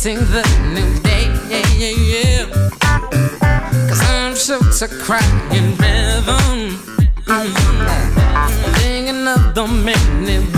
sing the new day. Yeah, yeah, yeah. Cause I'm sure to crying rhythm. Thinking of the minute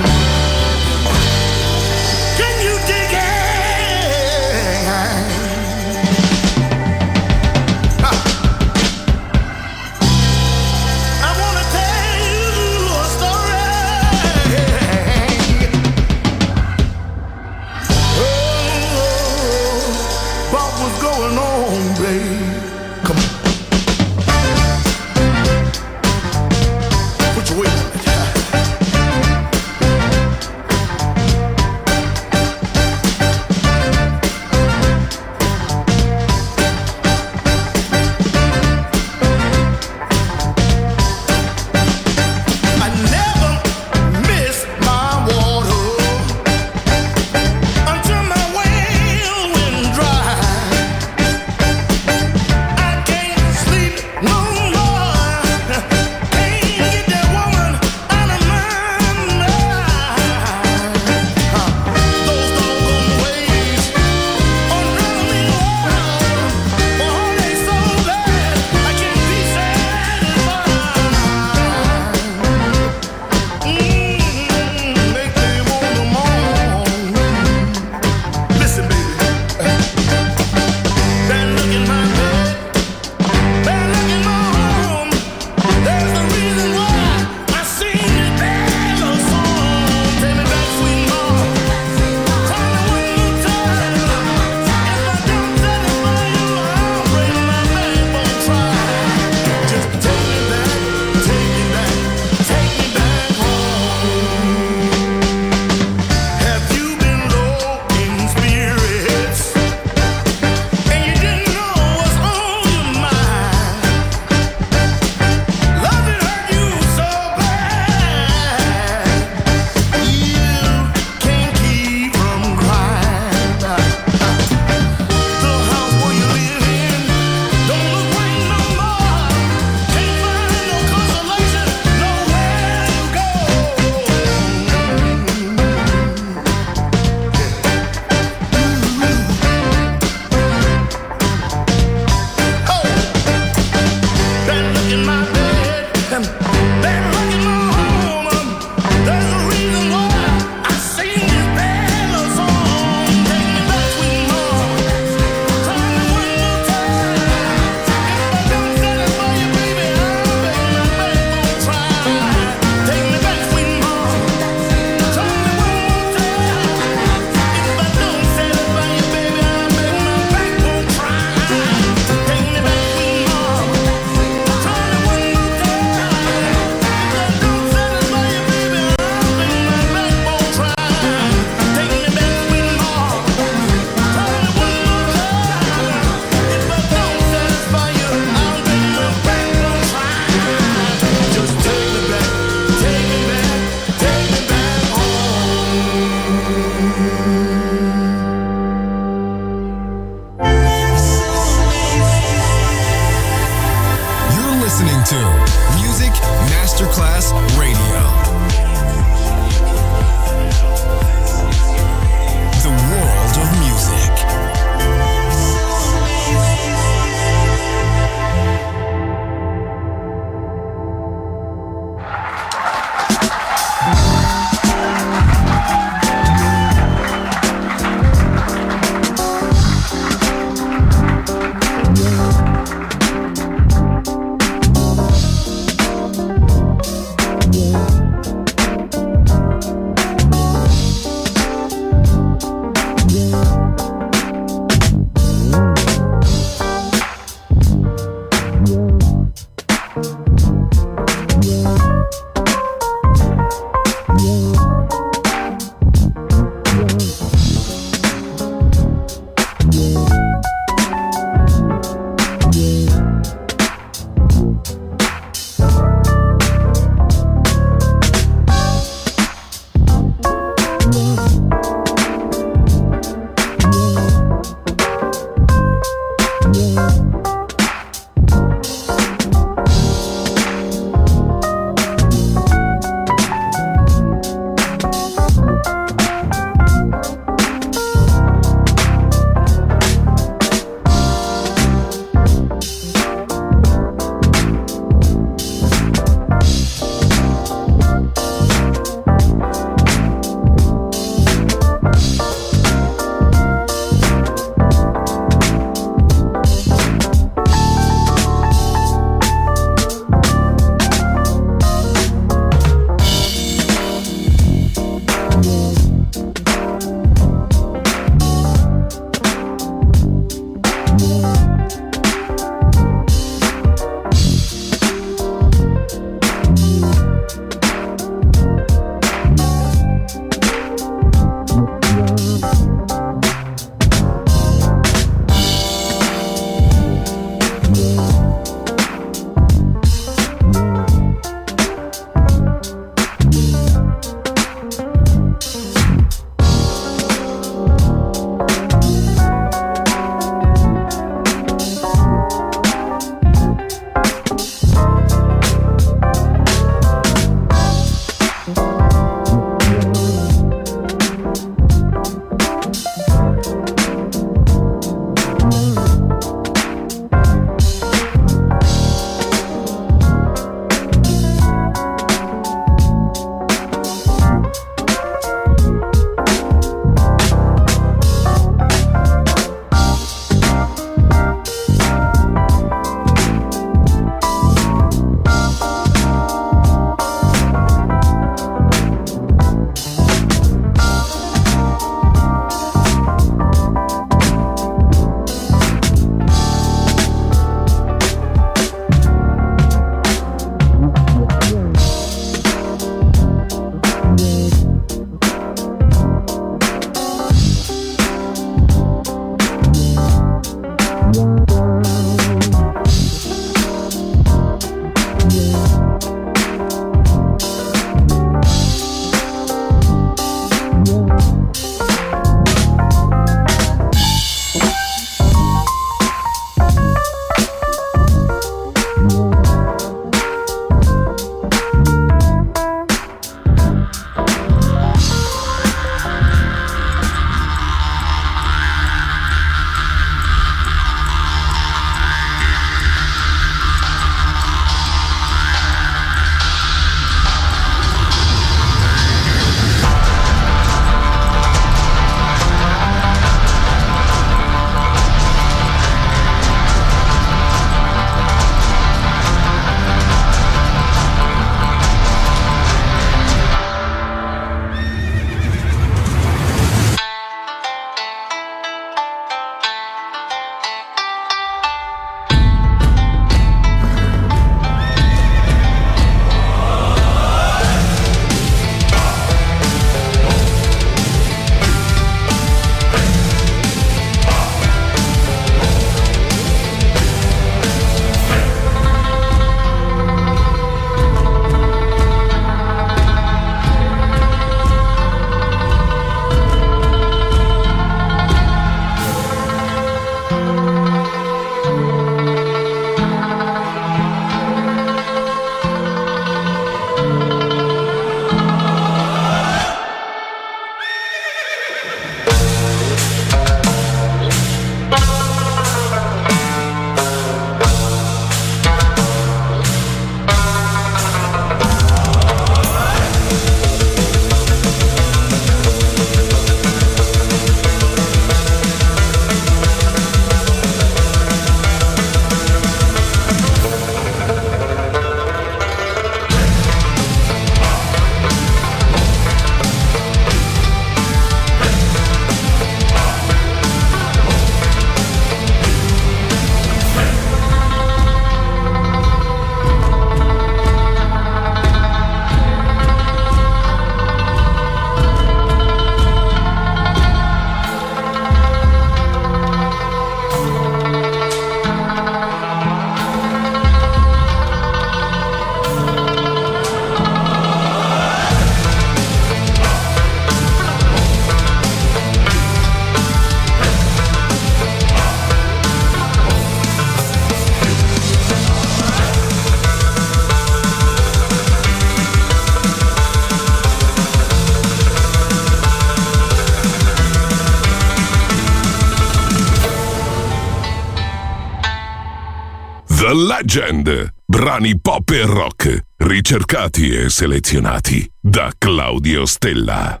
Legend. Brani pop e rock, ricercati e selezionati da Claudio Stella.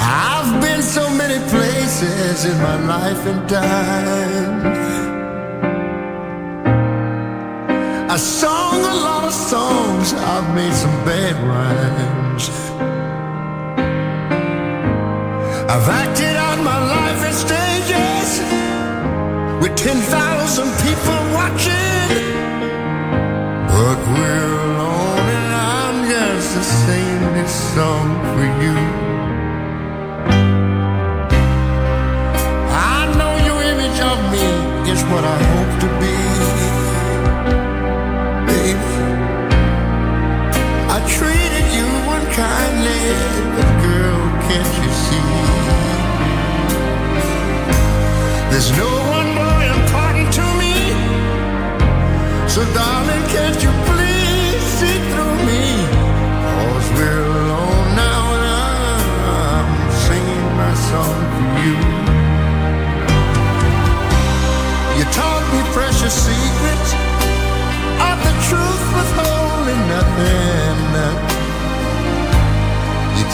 I've been so many places in my life and time. sun.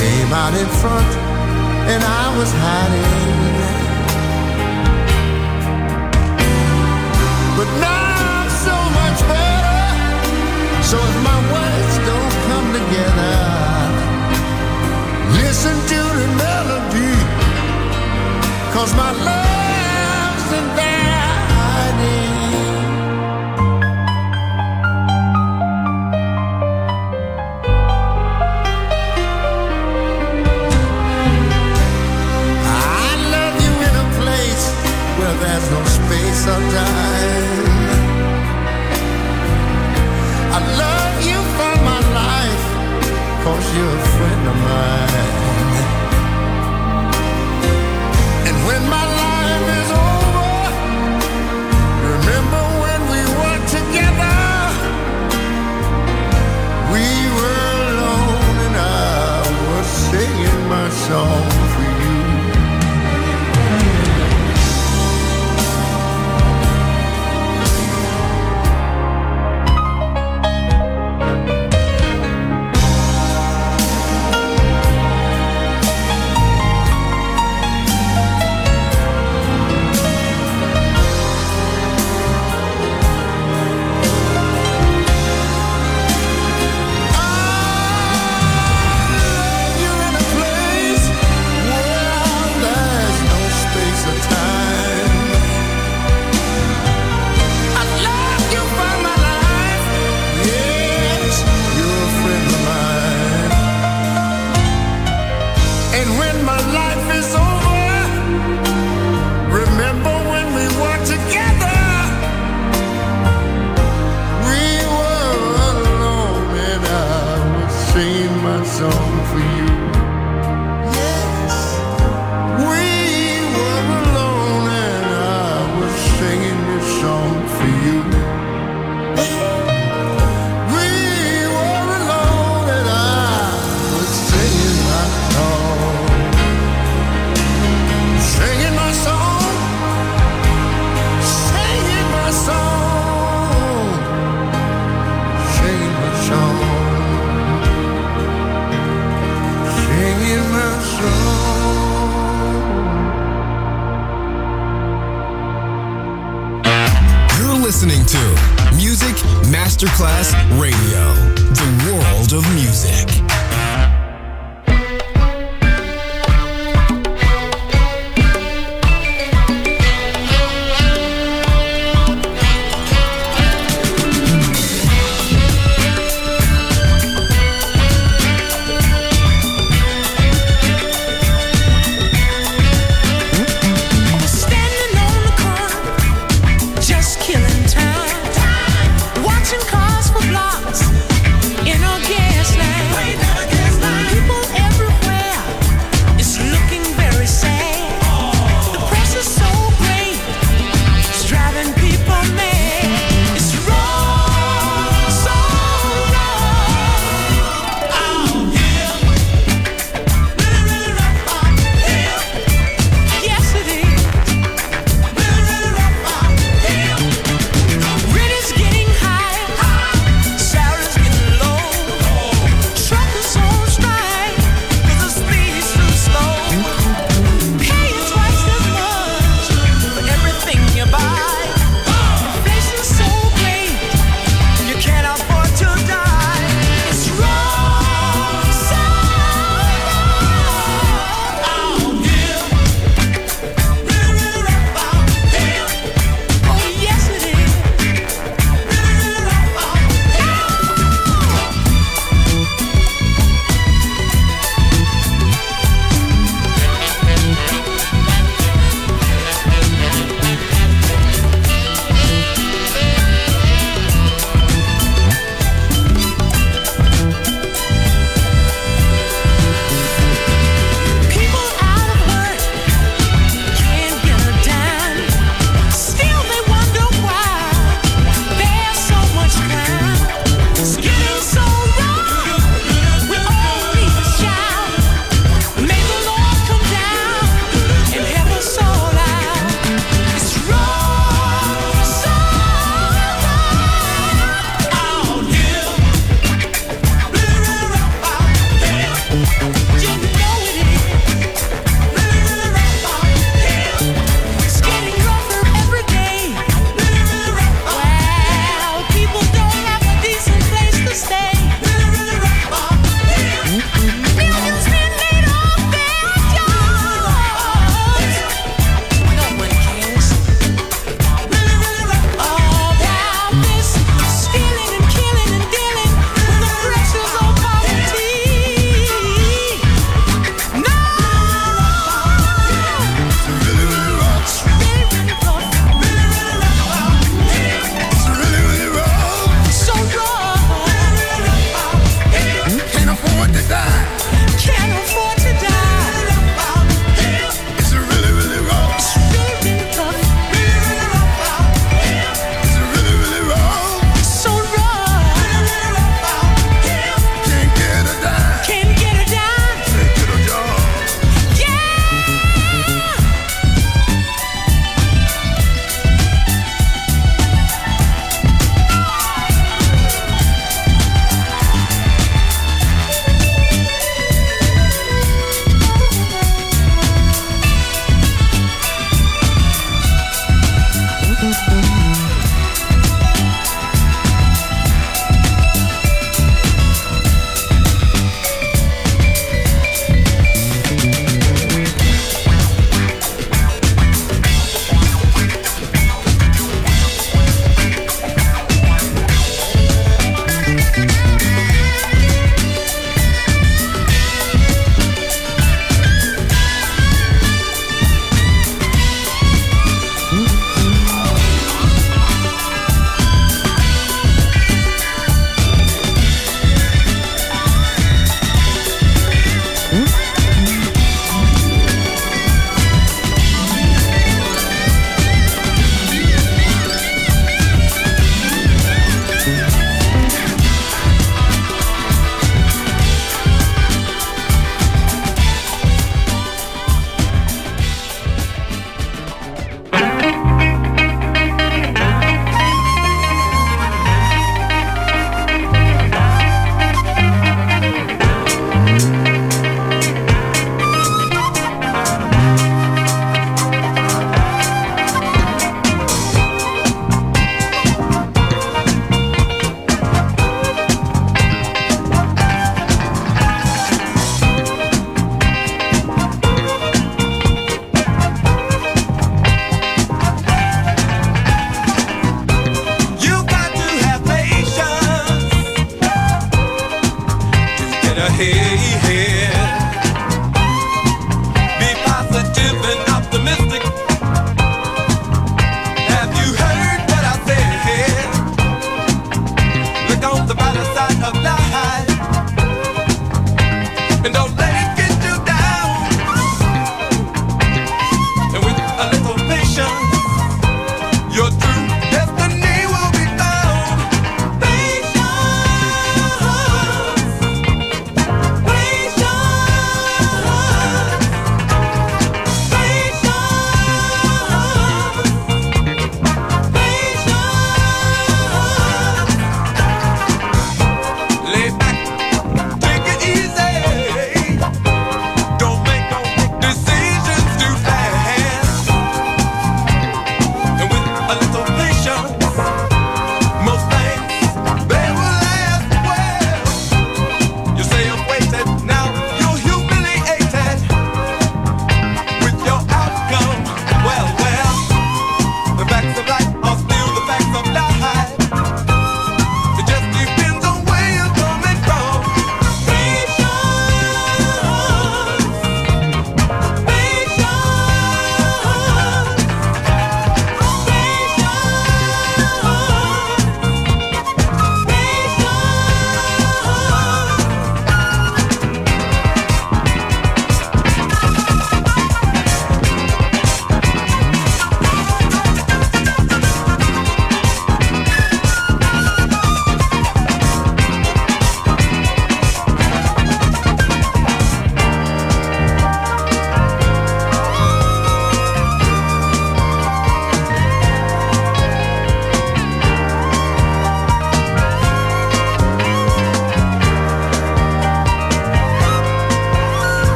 came out in front and I was hiding. But now I'm so much better. So if my words don't come together, listen to the melody. Cause my love.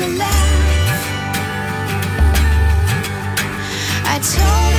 To laugh. I told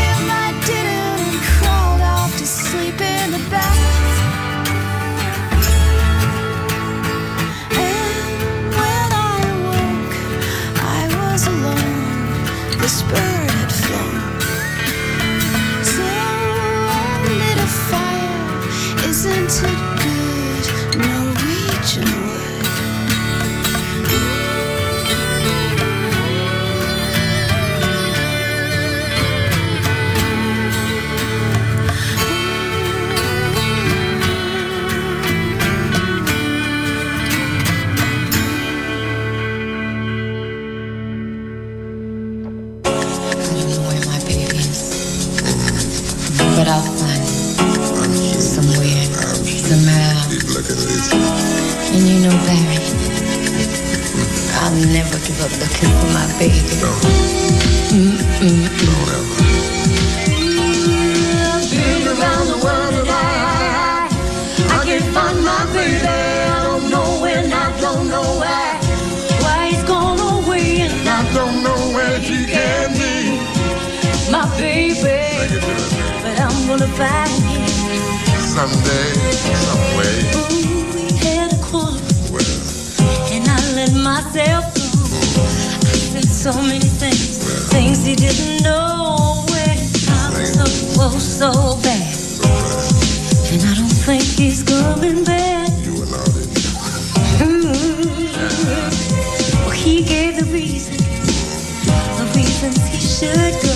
give looking for my baby. Been around the world and I, I, I can't find my baby. I don't know when, I don't know why. Why he's gone away and I don't know where she can be. My baby, but I'm gonna find him. Someday, some way. Ooh, we had a quarrel and I let myself go. I said so many things, things he didn't know. Where I was so, oh, so bad. And I don't think he's coming back. Mm. Well, he gave the reason, the reasons he should go.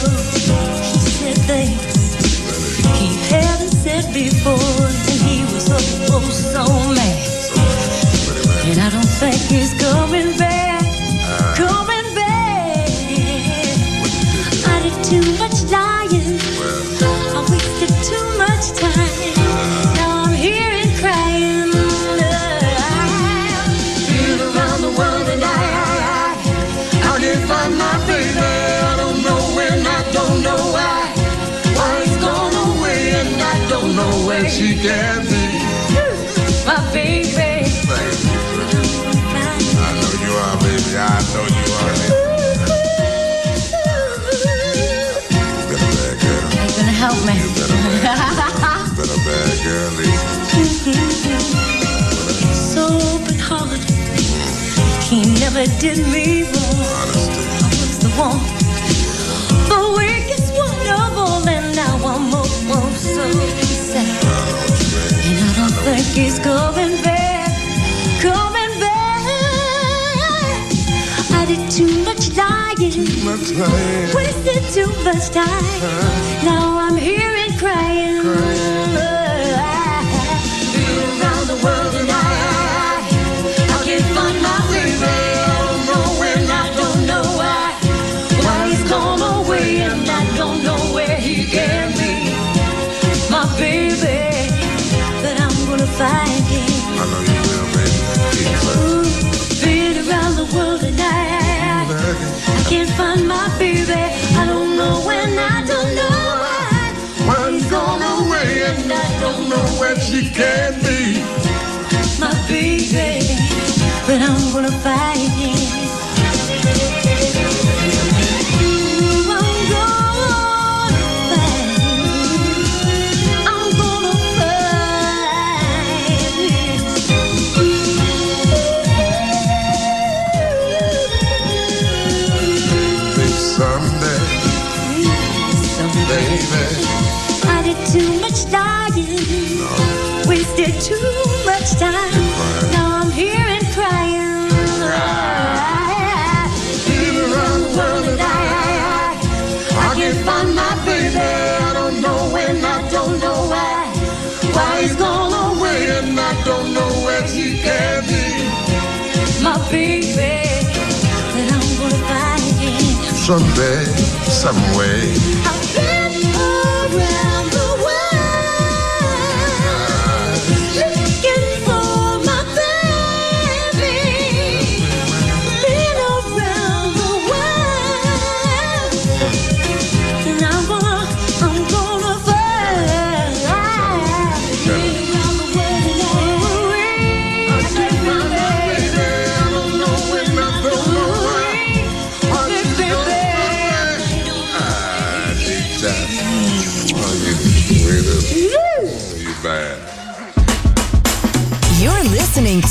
Baby. I know you are, baby. I know you are. You been a bad girl. Are gonna help me? Did. I was the one, Think he's coming back, coming back. I did too much lying, Much lying. wasted too much time. Now I'm here and crying. Been find it. I know you will, baby. Ooh, been around the world and I, I can't find my baby. I don't know when, I don't know why. Well, He's gone away and I don't know where she can be. My baby, but I'm gonna fight. Time. Now I'm here and crying. The world and I, I, I can't find my baby. I don't know when, I don't know why. Why he's gone away and I don't know where he can be. My baby, that I'm gonna find him. Someday, some way.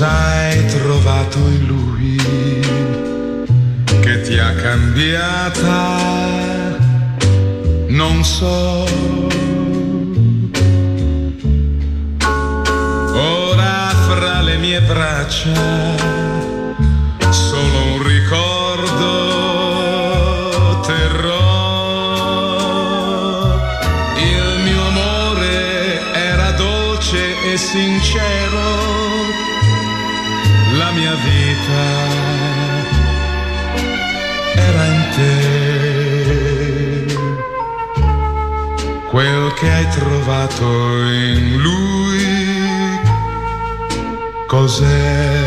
cosa hai trovato in lui che ti ha cambiata? Non so. Ora fra le mie braccia che hai trovato in lui. Cos'è?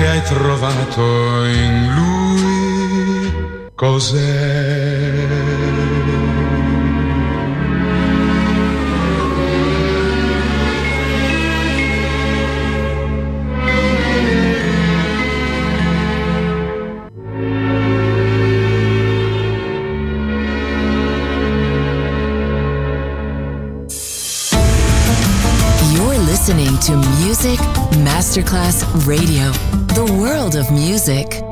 che hai trovato in lui cos'è. You're listening to Music Masterclass Radio the world of music.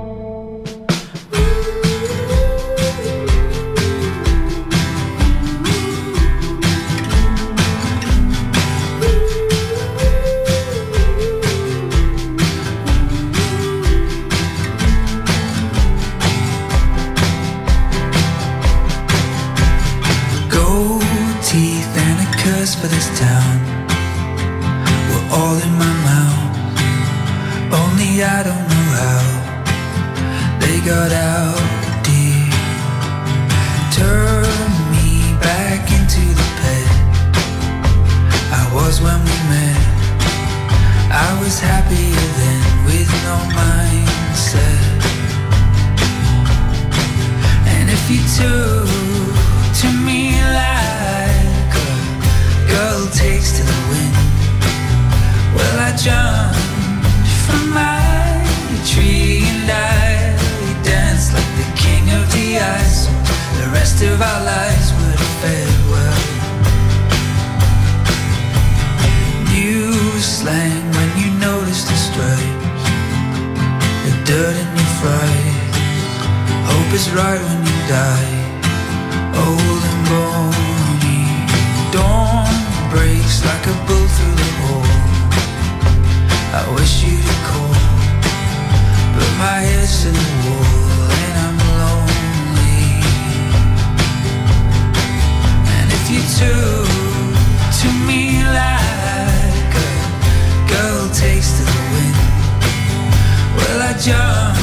jumped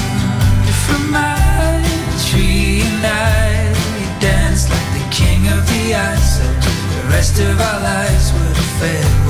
from my tree and I danced like the king of the ice. So the rest of our lives would fail.